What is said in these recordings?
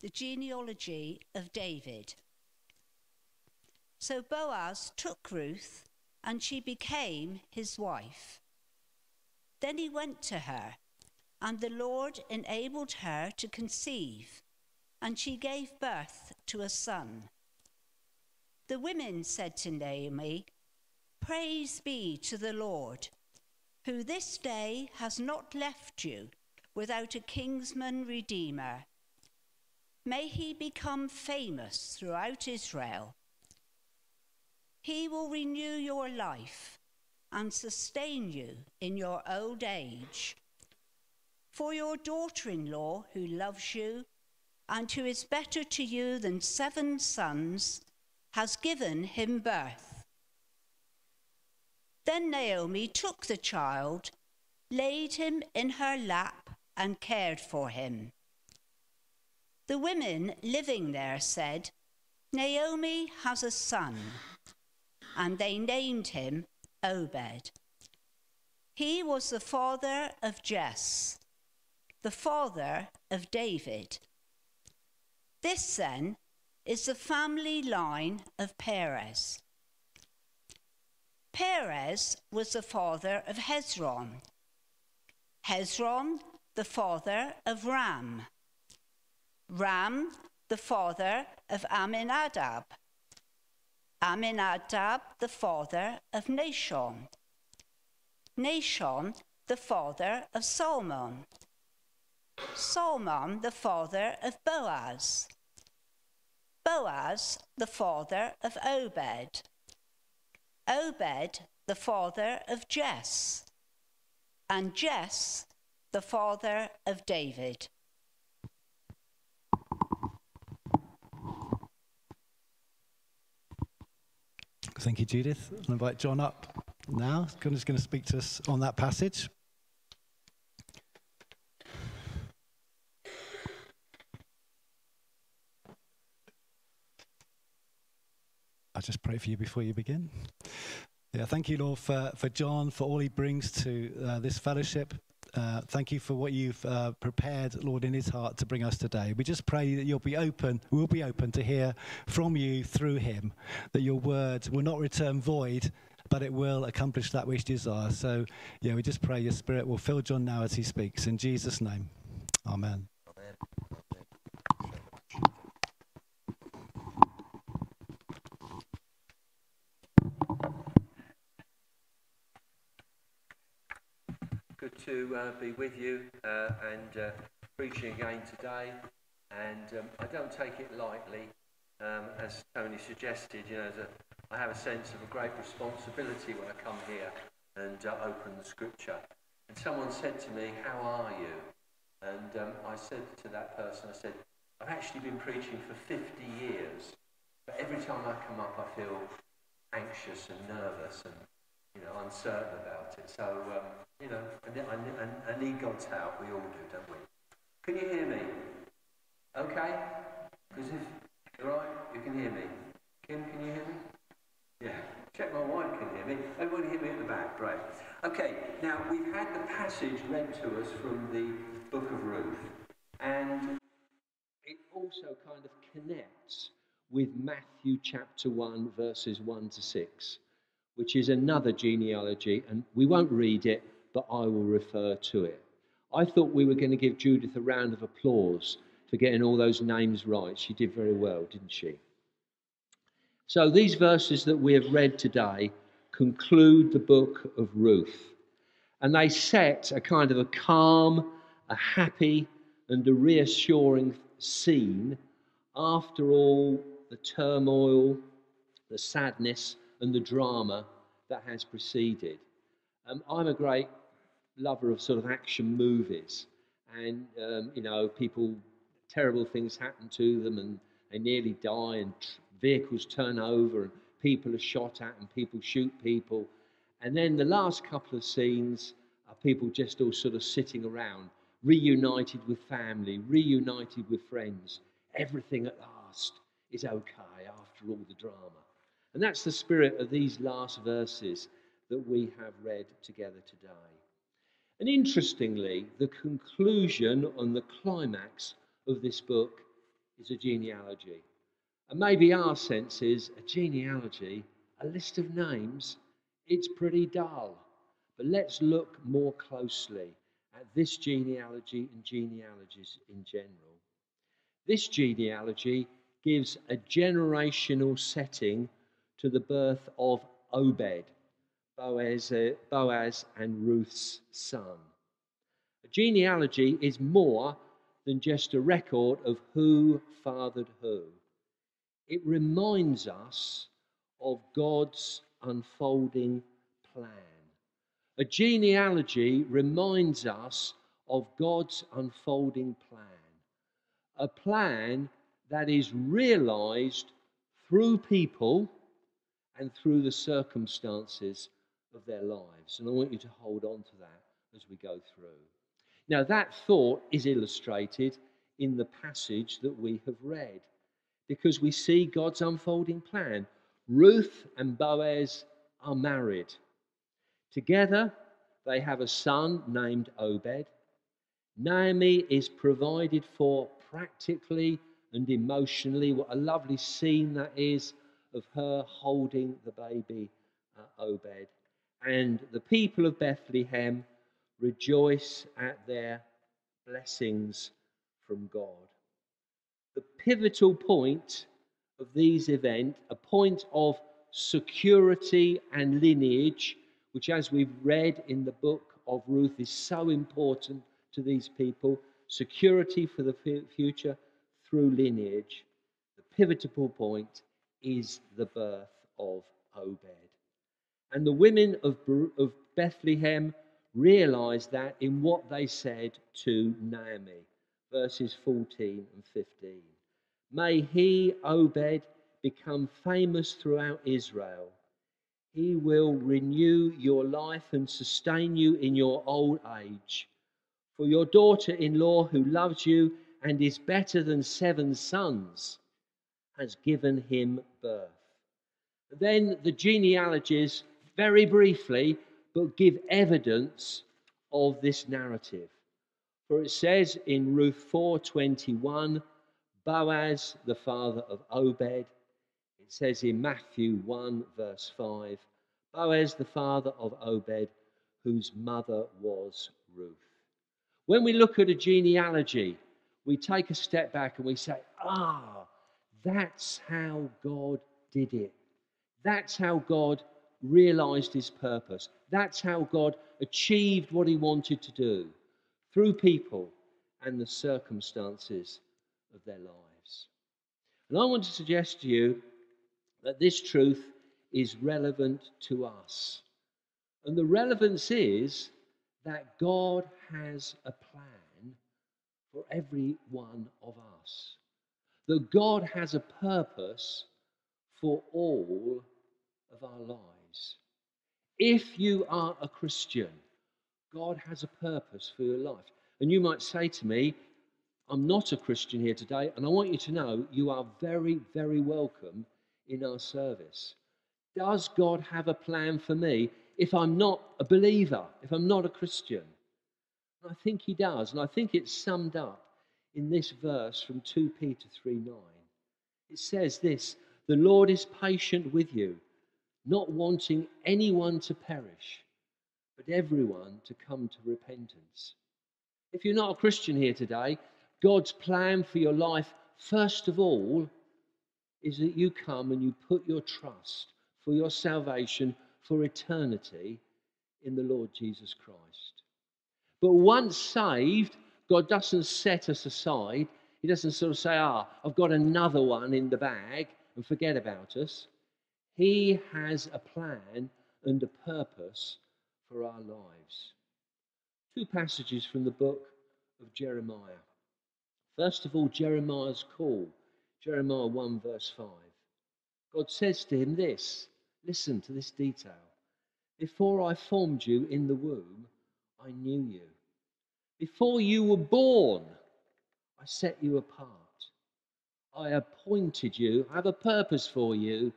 the genealogy of David. So Boaz took Ruth, and she became his wife. Then he went to her, and the Lord enabled her to conceive, and she gave birth to a son. The women said to Naomi, Praise be to the Lord, who this day has not left you without a kinsman redeemer. May he become famous throughout Israel. He will renew your life and sustain you in your old age. For your daughter in law, who loves you and who is better to you than seven sons, has given him birth. Then Naomi took the child, laid him in her lap, and cared for him. The women living there said, Naomi has a son, and they named him Obed. He was the father of Jesse, the father of David. This then is the family line of Perez. Perez was the father of Hezron. Hezron, the father of Ram. Ram, the father of Amminadab. Amminadab, the father of Nahshon. Nahshon, the father of Salmon. Salmon, the father of Boaz. Boaz, the father of Obed. Obed, the father of Jesse. And Jesse, the father of David. Thank you, Judith. I'll invite Jon up now. He's going to speak to us on that passage. I just pray for you before you begin. Yeah, thank you, Lord, for, for Jon, for all he brings to uh, this fellowship. Uh, thank you for what you've uh, prepared, Lord, in his heart to bring us today. We just pray that you'll be open, we'll be open to hear from you through him, that your word will not return void, but it will accomplish that which you desire. So, yeah, we just pray your spirit will fill Jon now as he speaks. In Jesus' name, amen. Uh, be with you uh, and uh, preaching again today. And um, I don't take it lightly, um, as Tony suggested. You know, a, I have a sense of a great responsibility when I come here and uh, open the scripture. And someone said to me, How are you? And um, I said to that person, I said, I've actually been preaching for 50 years, but every time I come up, I feel anxious and nervous and you know, uncertain about it. So, um, you know, I, I, I, need God's help. We all do, don't we? Can you hear me? Okay? Because if, right, you can hear me. Kim, can you hear me? Yeah. Check my wife can hear me. Everybody hear me at the back. Great. Okay, now we've had the passage read to us from the book of Ruth, and it also kind of connects with Matthew chapter 1, verses 1 to 6 which is another genealogy, and we won't read it, but I will refer to it. I thought we were going to give Judith a round of applause for getting all those names right. She did very well, didn't she? So, these verses that we have read today conclude the book of Ruth, and they set a kind of a calm, a happy, and a reassuring scene after all the turmoil, the sadness, and the drama that has preceded. Um, I'm a great lover of sort of action movies, and um, you know, people, terrible things happen to them, and they nearly die, and vehicles turn over, and people are shot at, and people shoot people, and then the last couple of scenes are people just all sort of sitting around, reunited with family, reunited with friends. Everything at last is okay after all the drama. And that's the spirit of these last verses that we have read together today. And interestingly, the conclusion and the climax of this book is a genealogy. And maybe our sense is a genealogy, a list of names, it's pretty dull. But let's look more closely at this genealogy and genealogies in general. This genealogy gives a generational setting to the birth of Obed, Boaz, uh, Boaz and Ruth's son. A genealogy is more than just a record of who fathered who. It reminds us of God's unfolding plan. A genealogy reminds us of God's unfolding plan. A plan that is realized through people and through the circumstances of their lives. And I want you to hold on to that as we go through. Now, that thought is illustrated in the passage that we have read because we see God's unfolding plan. Ruth and Boaz are married. Together, they have a son named Obed. Naomi is provided for practically and emotionally. What a lovely scene that is of her holding the baby uh, Obed. And the people of Bethlehem rejoice at their blessings from God. The pivotal point of these events, a point of security and lineage, which, as we've read in the book of Ruth, is so important to these people security for the future through lineage. The pivotal point is the birth of Obed. And the women of, of Bethlehem realized that in what they said to Naomi, verses 14 and 15. May he, Obed, become famous throughout Israel. He will renew your life and sustain you in your old age. For your daughter in law, who loves you and is better than seven sons, has given him birth. Then the genealogies, very briefly, but give evidence of this narrative. For it says in Ruth 4:21, Boaz, the father of Obed. It says in Matthew 1, verse 5, Boaz, the father of Obed, whose mother was Ruth. When we look at a genealogy, we take a step back and we say, ah, that's how God did it. That's how God realized his purpose. That's how God achieved what he wanted to do through people and the circumstances of their lives. And I want to suggest to you that this truth is relevant to us. And the relevance is that God has a plan for every one of us. That God has a purpose for all of our lives. If you are a Christian, God has a purpose for your life. And you might say to me, I'm not a Christian here today, and I want you to know you are very, very welcome in our service. Does God have a plan for me if I'm not a believer, if I'm not a Christian? I think He does, and I think it's summed up in this verse from 2 Peter 3 9. It says this The Lord is patient with you not wanting anyone to perish, but everyone to come to repentance. If you're not a Christian here today, God's plan for your life, first of all, is that you come and you put your trust for your salvation for eternity in the Lord Jesus Christ. But once saved, God doesn't set us aside. He doesn't sort of say, ah, I've got another one in the bag and forget about us. He has a plan and a purpose for our lives. Two passages from the book of Jeremiah. First of all, Jeremiah's call, Jeremiah 1, verse 5. God says to him this listen to this detail. Before I formed you in the womb, I knew you. Before you were born, I set you apart. I appointed you, I have a purpose for you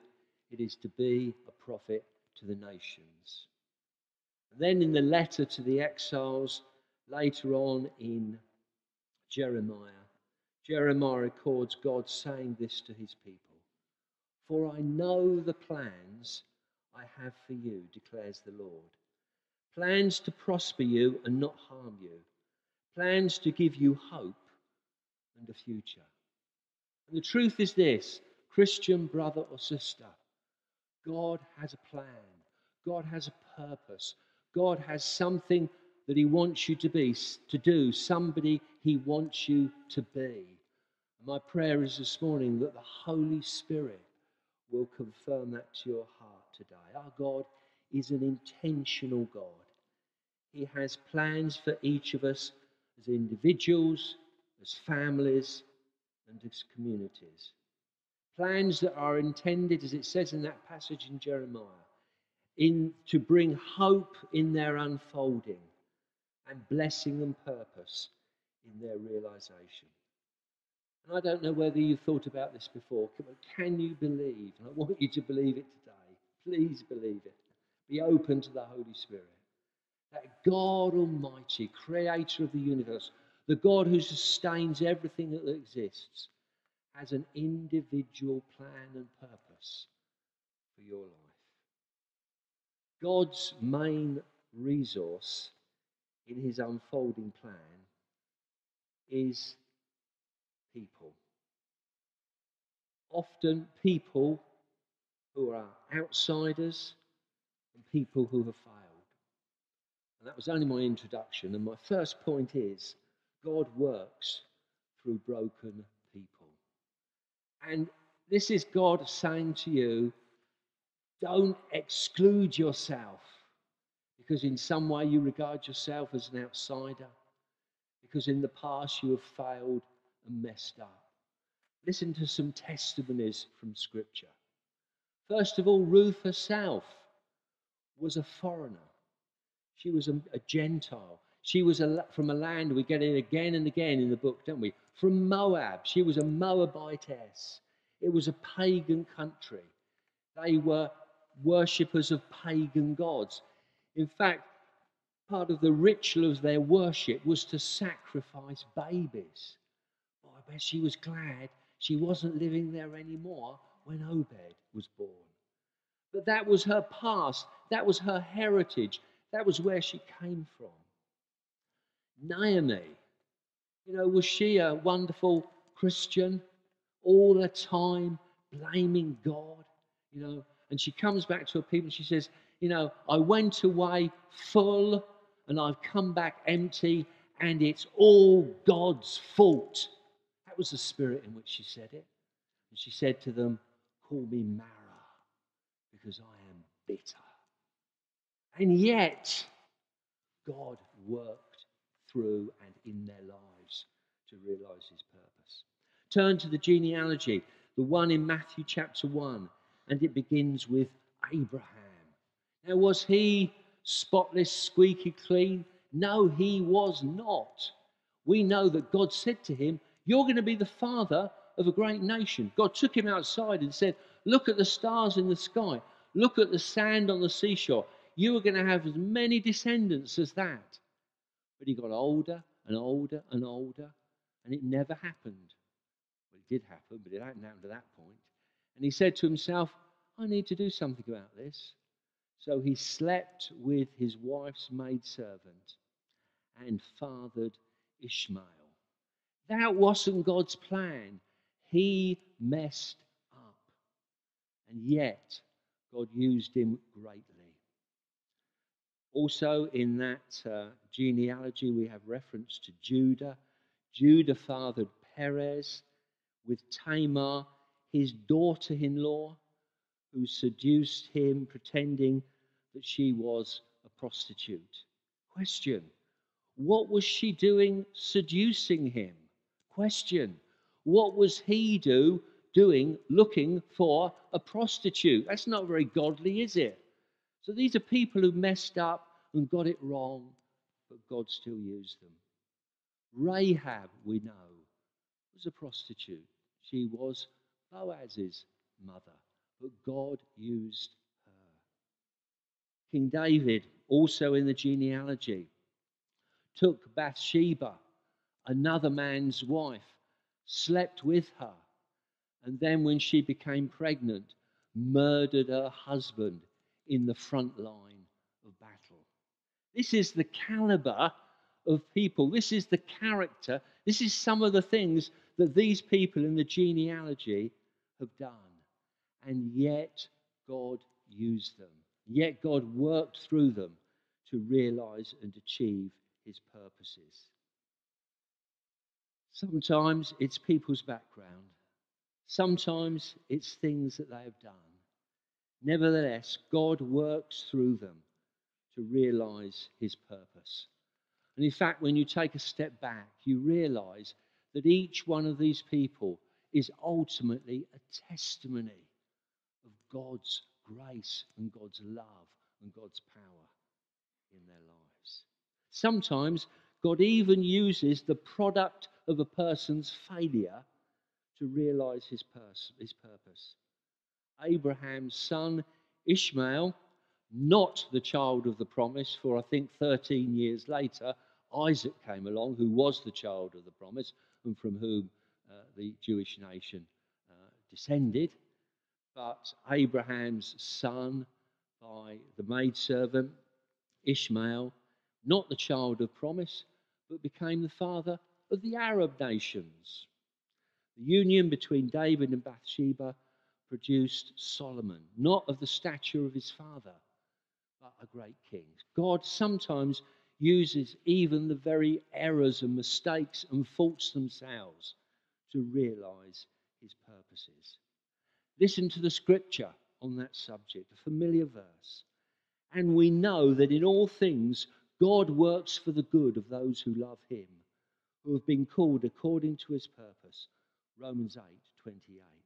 it is to be a prophet to the nations. And then in the letter to the exiles, later on in Jeremiah, Jeremiah records God saying this to his people For I know the plans I have for you, declares the Lord. Plans to prosper you and not harm you, plans to give you hope and a future. And the truth is this Christian brother or sister, God has a plan, God has a purpose, God has something that He wants you to be, to do, somebody He wants you to be. My prayer is this morning that the Holy Spirit will confirm that to your heart today. Our God is an intentional God. He has plans for each of us as individuals, as families, and as communities. Plans that are intended, as it says in that passage in Jeremiah, in, to bring hope in their unfolding and blessing and purpose in their realization. And I don't know whether you've thought about this before, but can you believe? And I want you to believe it today. Please believe it. Be open to the Holy Spirit. That God Almighty, creator of the universe, the God who sustains everything that exists, has an individual plan and purpose for your life. God's main resource in his unfolding plan is people. Often, people who are outsiders and people who have failed. And that was only my introduction. And my first point is God works through broken people. And this is God saying to you don't exclude yourself because in some way you regard yourself as an outsider, because in the past you have failed and messed up. Listen to some testimonies from Scripture. First of all, Ruth herself was a foreigner. She was a, a Gentile. She was a, from a land we get it again and again in the book, don't we? From Moab. She was a Moabitess. It was a pagan country. They were worshippers of pagan gods. In fact, part of the ritual of their worship was to sacrifice babies. Boy, I bet she was glad she wasn't living there anymore when Obed was born. But that was her past, that was her heritage, that was where she came from. Naomi, you know, was she a wonderful Christian all the time blaming God? You know, and she comes back to her people and she says, You know, I went away full and I've come back empty and it's all God's fault. That was the spirit in which she said it. And she said to them, Call me Mara because I am bitter. And yet, God worked through and in their lives to realize his purpose. Turn to the genealogy, the one in Matthew chapter 1, and it begins with Abraham. Now, was he spotless, squeaky clean? No, he was not. We know that God said to him, You're going to be the father of a great nation. God took him outside and said, Look at the stars in the sky, look at the sand on the seashore you were going to have as many descendants as that. But he got older and older and older, and it never happened. Well, it did happen, but it hadn't happened to that point. And he said to himself, I need to do something about this. So he slept with his wife's maidservant and fathered Ishmael. That wasn't God's plan. He messed up. And yet, God used him greatly. Also, in that uh, genealogy, we have reference to Judah. Judah fathered Perez with Tamar, his daughter in law, who seduced him, pretending that she was a prostitute. Question What was she doing seducing him? Question What was he do doing looking for a prostitute? That's not very godly, is it? So these are people who messed up and got it wrong, but God still used them. Rahab, we know, was a prostitute. She was Boaz's mother, but God used her. King David, also in the genealogy, took Bathsheba, another man's wife, slept with her, and then when she became pregnant, murdered her husband in the front line of battle. This is the caliber of people. This is the character. This is some of the things that these people in the genealogy have done. And yet God used them. Yet God worked through them to realize and achieve his purposes. Sometimes it's people's background. Sometimes it's things that they have done. Nevertheless, God works through them to realize his purpose. And in fact, when you take a step back, you realize that each one of these people is ultimately a testimony of God's grace and God's love and God's power in their lives. Sometimes God even uses the product of a person's failure to realize his, pers- his purpose. Abraham's son Ishmael, not the child of the promise, for I think 13 years later, Isaac came along, who was the child of the promise and from whom uh, the Jewish nation uh, descended. But Abraham's son by the maidservant, Ishmael, not the child of promise, but became the father of the Arab nations. The union between David and Bathsheba produced Solomon, not of the stature of his father, but a great king. God sometimes uses even the very errors and mistakes and faults themselves to realize his purposes. Listen to the scripture on that subject, a familiar verse. And we know that in all things God works for the good of those who love him, who have been called according to his purpose. Romans 8 28.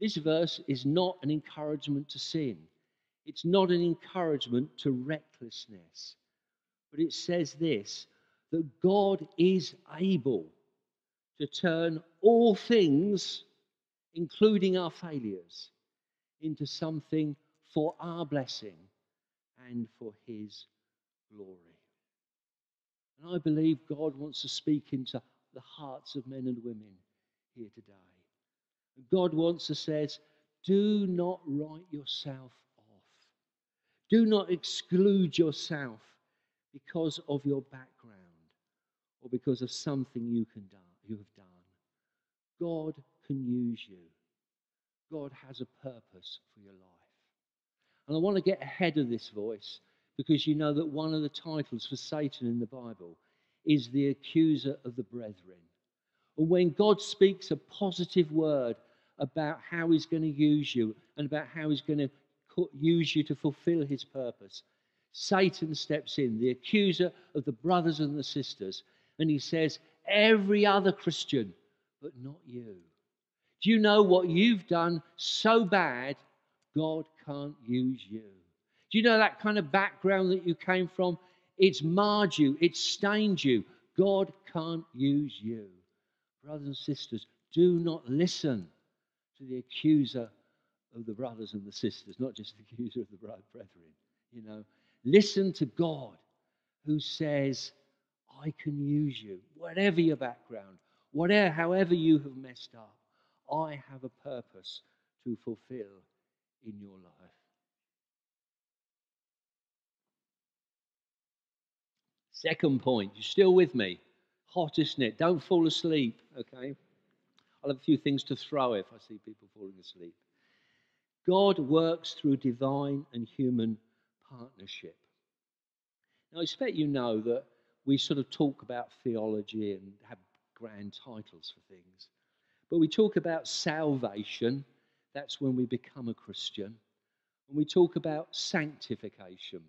This verse is not an encouragement to sin. It's not an encouragement to recklessness. But it says this that God is able to turn all things, including our failures, into something for our blessing and for His glory. And I believe God wants to speak into the hearts of men and women here today. God wants to says, do not write yourself off. Do not exclude yourself because of your background or because of something you can do, you have done. God can use you. God has a purpose for your life. And I want to get ahead of this voice because you know that one of the titles for Satan in the Bible is the accuser of the brethren. And when God speaks a positive word about how he's going to use you and about how he's going to use you to fulfill his purpose, Satan steps in, the accuser of the brothers and the sisters, and he says, Every other Christian, but not you. Do you know what you've done so bad, God can't use you? Do you know that kind of background that you came from? It's marred you, it's stained you. God can't use you. Brothers and sisters, do not listen to the accuser of the brothers and the sisters, not just the accuser of the brethren. You know, Listen to God who says, I can use you, whatever your background, whatever, however you have messed up. I have a purpose to fulfill in your life. Second point, you're still with me? Hot, isn't it? Don't fall asleep, okay? I'll have a few things to throw if I see people falling asleep. God works through divine and human partnership. Now, I expect you know that we sort of talk about theology and have grand titles for things. But we talk about salvation, that's when we become a Christian. And we talk about sanctification,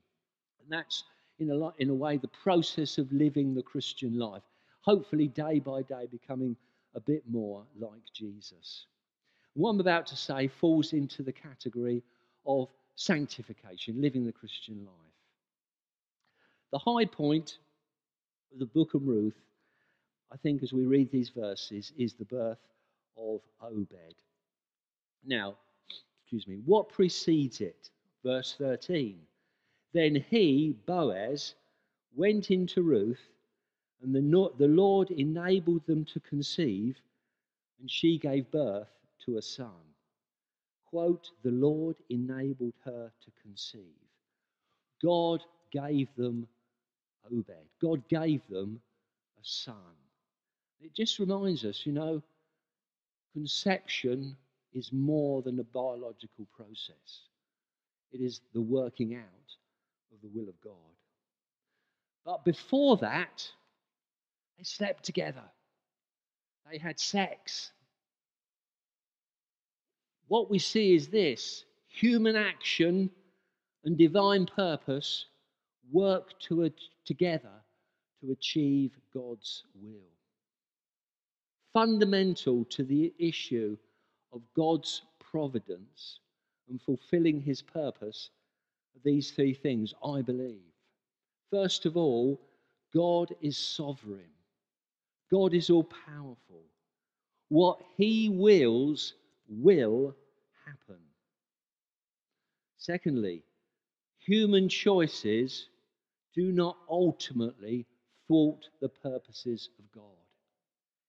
and that's in a, in a way the process of living the Christian life, hopefully day by day becoming a bit more like Jesus. What I'm about to say falls into the category of sanctification, living the Christian life. The high point of the book of Ruth, I think, as we read these verses, is the birth of Obed. Now, excuse me, what precedes it? Verse 13. Then he, Boaz, went into Ruth, and the, the Lord enabled them to conceive, and she gave birth to a son. Quote, the Lord enabled her to conceive. God gave them Obed. God gave them a son. It just reminds us, you know, conception is more than a biological process, it is the working out of the will of God. But before that, they slept together, they had sex. What we see is this human action and divine purpose work to a, together to achieve God's will. Fundamental to the issue of God's providence and fulfilling his purpose are these three things, I believe. First of all, God is sovereign. God is all powerful. What he wills will happen. Secondly, human choices do not ultimately thwart the purposes of God.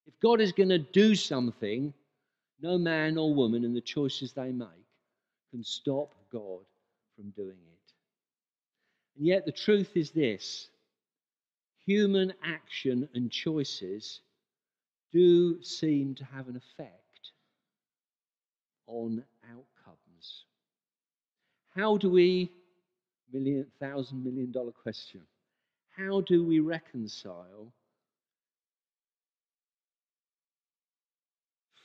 If God is going to do something, no man or woman and the choices they make can stop God from doing it. And yet, the truth is this human action and choices do seem to have an effect on outcomes. How do we million, thousand million dollar question. How do we reconcile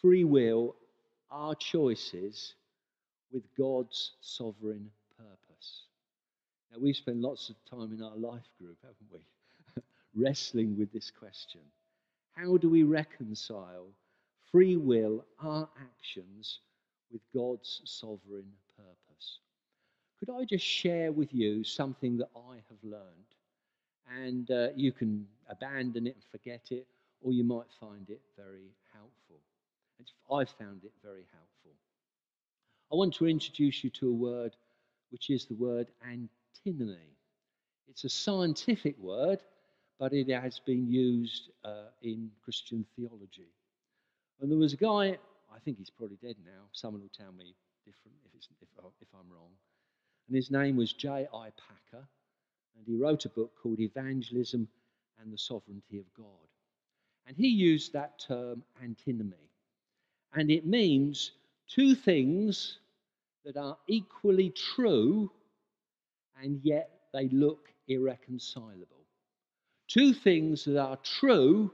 free will, our choices, with God's sovereign purpose? Now, we've spent lots of time in our life group, haven't we? Wrestling with this question. How do we reconcile free will, our actions, with God's sovereign purpose? could I just share with you something that I have learned? And uh, you can abandon it and forget it, or you might find it very helpful. I've found it very helpful. I want to introduce you to a word which is the word antinomy. It's a scientific word, but it has been used uh, in Christian theology. And there was a guy, I think he's probably dead now, someone will tell me different if, if, if I'm wrong and his name was J.I. Packer, and he wrote a book called Evangelism and the Sovereignty of God. And he used that term antinomy, and it means two things that are equally true and yet they look irreconcilable. Two things that are true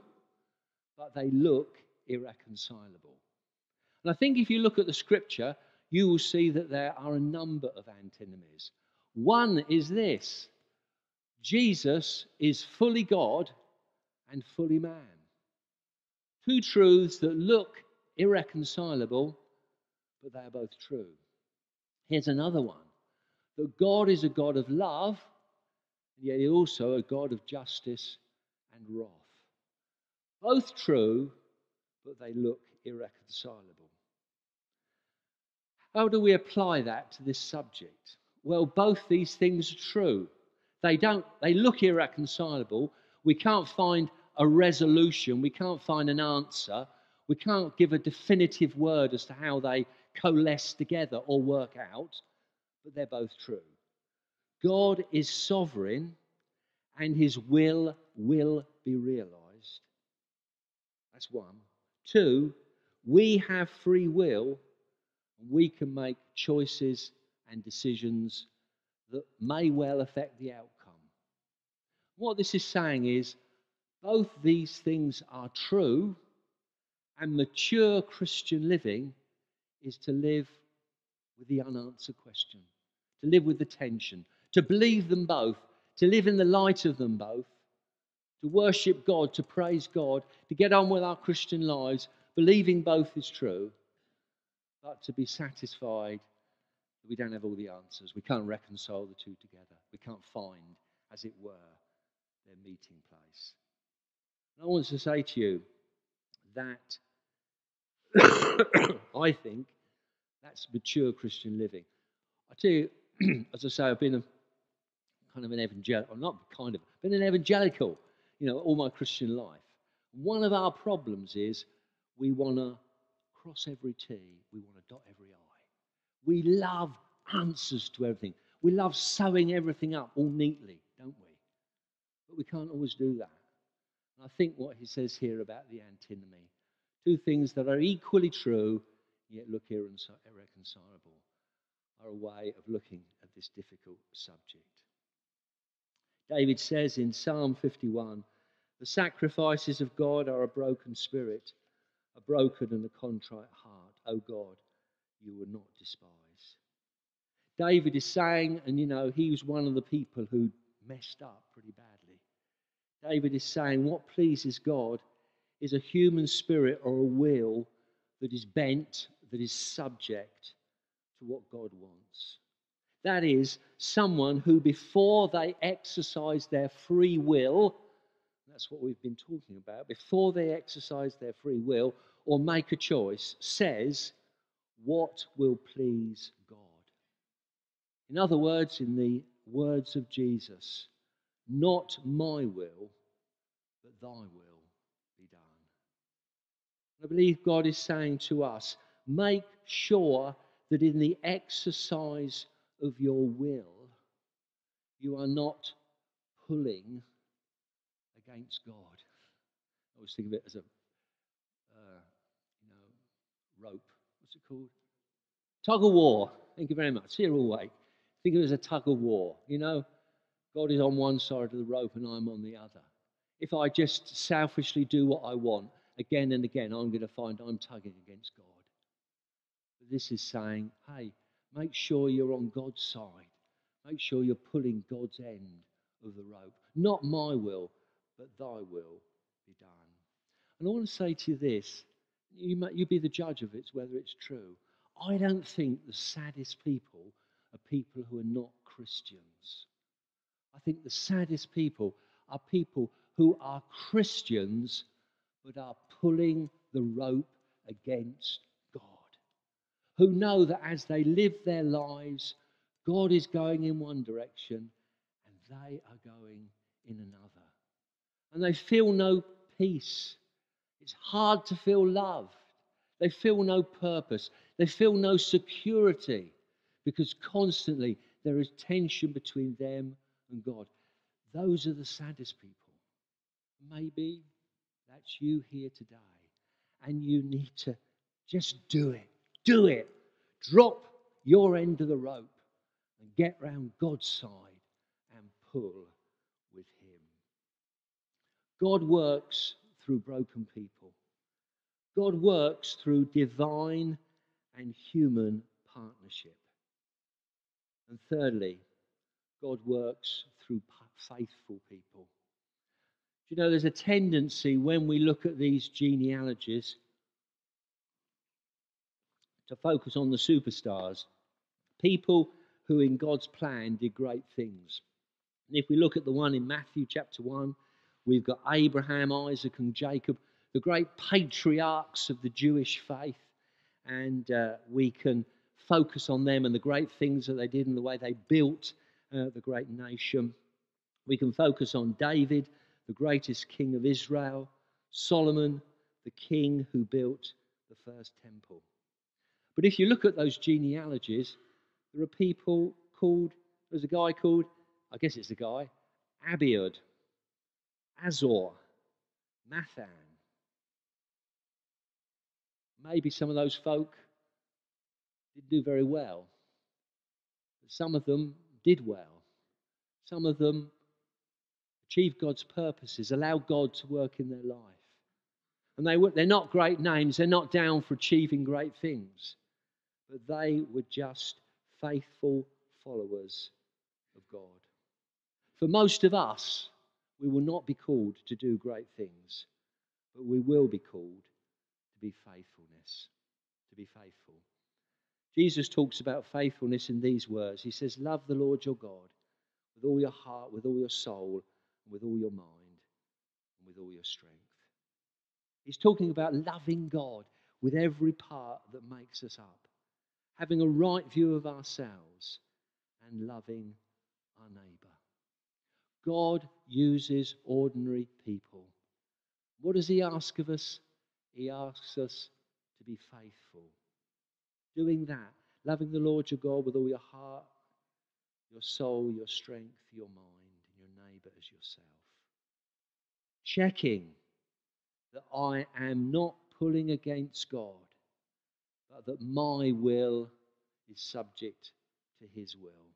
but they look irreconcilable. And I think if you look at the scripture, you will see that there are a number of antinomies. One is this Jesus is fully God and fully man. Two truths that look irreconcilable, but they are both true. Here's another one that God is a God of love, yet also a God of justice and wrath. Both true, but they look irreconcilable. How do we apply that to this subject? Well, both these things are true. They don't, they look irreconcilable. We can't find a resolution. We can't find an answer. We can't give a definitive word as to how they coalesce together or work out, but they're both true. God is sovereign and his will will be realized. That's one. Two, we have free will we can make choices and decisions that may well affect the outcome. What this is saying is both these things are true, and mature Christian living is to live with the unanswered question, to live with the tension, to believe them both, to live in the light of them both, to worship God, to praise God, to get on with our Christian lives, believing both is true but to be satisfied that we don't have all the answers. We can't reconcile the two together. We can't find, as it were, their meeting place. And I want to say to you that I think that's mature Christian living. I tell you, as I say, I've been a kind of an evangelical, not kind of, but an evangelical, you know, all my Christian life. One of our problems is we want to cross every T, we want to dot every I. We love answers to everything. We love sewing everything up all neatly, don't we? But we can't always do that. And I think what he says here about the antinomy two things that are equally true, yet look here and so irreconcilable, are a way of looking at this difficult subject. David says in Psalm 51 The sacrifices of God are a broken spirit, a broken and a contrite heart. O God, you will not despise. David is saying, and you know, he was one of the people who messed up pretty badly. David is saying, what pleases God is a human spirit or a will that is bent, that is subject to what God wants. That is, someone who, before they exercise their free will, that's what we've been talking about, before they exercise their free will or make a choice, says, What will please God? In other words, in the words of Jesus, not my will, but thy will be done. I believe God is saying to us, make sure that in the exercise of your will, you are not pulling against God. I always think of it as a, uh, you know, rope. What's it called? Tug of war. Thank you very much. Here all way. Think of it as a tug of war. You know, God is on one side of the rope and I'm on the other. If I just selfishly do what I want again and again, I'm going to find I'm tugging against God. But this is saying, hey, make sure you're on God's side. Make sure you're pulling God's end of the rope. Not my will, but thy will be done. And I want to say to you this you, may, you be the judge of it, whether it's true. I don't think the saddest people are people who are not Christians. I think the saddest people are people who are Christians but are pulling the rope against. Who know that as they live their lives, God is going in one direction and they are going in another. And they feel no peace. It's hard to feel loved. They feel no purpose. They feel no security because constantly there is tension between them and God. Those are the saddest people. Maybe that's you here today, and you need to just do it. Do it. Drop your end of the rope and get round God's side and pull with Him. God works through broken people. God works through divine and human partnership. And thirdly, God works through faithful people. Do you know there's a tendency when we look at these genealogies to focus on the superstars, people who in God's plan did great things. And if we look at the one in Matthew chapter 1, we've got Abraham, Isaac, and Jacob, the great patriarchs of the Jewish faith. And uh, we can focus on them and the great things that they did and the way they built uh, the great nation. We can focus on David, the greatest king of Israel, Solomon, the king who built the first temple. But if you look at those genealogies, there are people called, there's a guy called, I guess it's a guy, Abiud, Azor, Matthan. Maybe some of those folk didn't do very well. Some of them did well. Some of them achieved God's purposes, allowed God to work in their life. And they were, they're not great names, they're not down for achieving great things, but they were just faithful followers of God. For most of us, we will not be called to do great things, but we will be called to be faithfulness, to be faithful. Jesus talks about faithfulness in these words. He says, Love the Lord your God with all your heart, with all your soul, and with all your mind, and with all your strength. He's talking about loving God with every part that makes us up, having a right view of ourselves, and loving our neighbour. God uses ordinary people. What does He ask of us? He asks us to be faithful. Doing that, loving the Lord your God with all your heart, your soul, your strength, your mind, and your neighbor as yourself. Checking that I am not pulling against God, but that my will is subject to his will.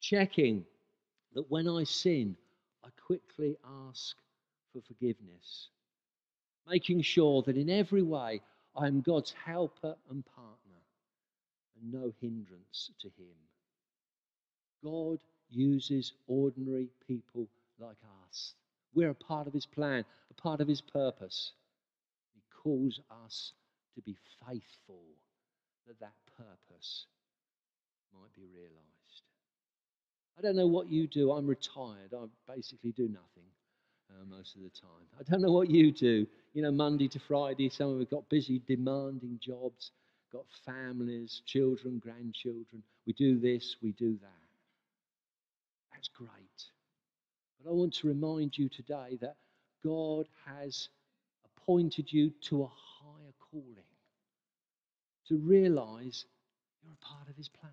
Checking that when I sin, I quickly ask for forgiveness. Making sure that in every way I am God's helper and partner and no hindrance to him. God uses ordinary people like us. We're a part of his plan, a part of his purpose. He calls us to be faithful that that purpose might be realized. I don't know what you do. I'm retired. I basically do nothing uh, most of the time. I don't know what you do. You know, Monday to Friday, some of us got busy, demanding jobs, got families, children, grandchildren. We do this, we do that. That's great. But I want to remind you today that God has appointed you to a calling to realize you're a part of His plan,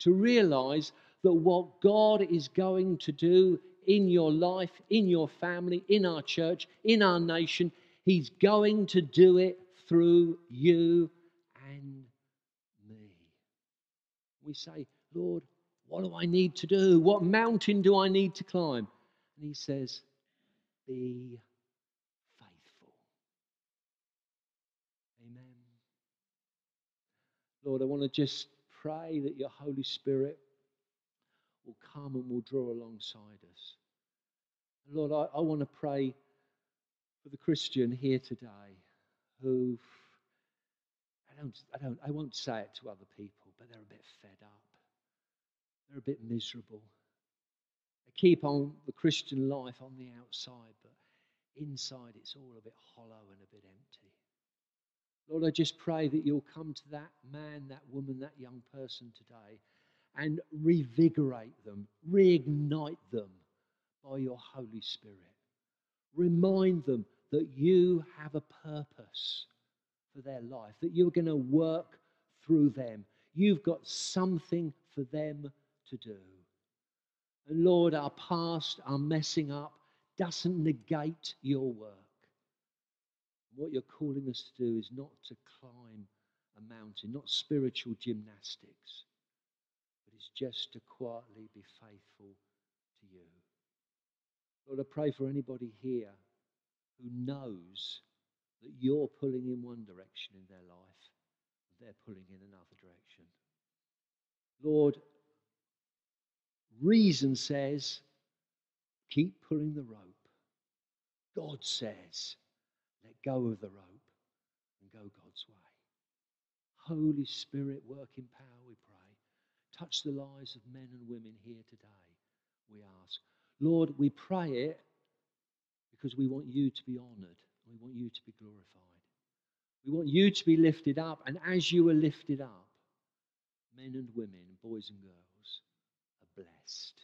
to realize that what God is going to do in your life, in your family, in our church, in our nation, He's going to do it through you and me. We say, Lord, what do I need to do? What mountain do I need to climb? And He says, Be faithful. Amen. Lord, I want to just pray that your Holy Spirit will come and will draw alongside us. Lord, I, I want to pray for the Christian here today who I don't, I don't, I won't say it to other people, but they're a bit fed up. They're a bit miserable. They keep on the Christian life on the outside, but inside it's all a bit hollow and a bit empty. Lord, I just pray that you'll come to that man, that woman, that young person today and revigorate them, reignite them by your Holy Spirit. Remind them that you have a purpose for their life, that you're going to work through them. You've got something for them to do. And Lord, our past, our messing up, doesn't negate your work. What you're calling us to do is not to climb a mountain, not spiritual gymnastics, but it's just to quietly be faithful to you. Lord, I pray for anybody here who knows that you're pulling in one direction in their life, and they're pulling in another direction. Lord, reason says, keep pulling the rope. God says, let go of the rope and go God's way. Holy Spirit, work in power, we pray. Touch the lives of men and women here today, we ask. Lord, we pray it because we want you to be honored. We want you to be glorified. We want you to be lifted up. And as you are lifted up, men and women, boys and girls, are blessed.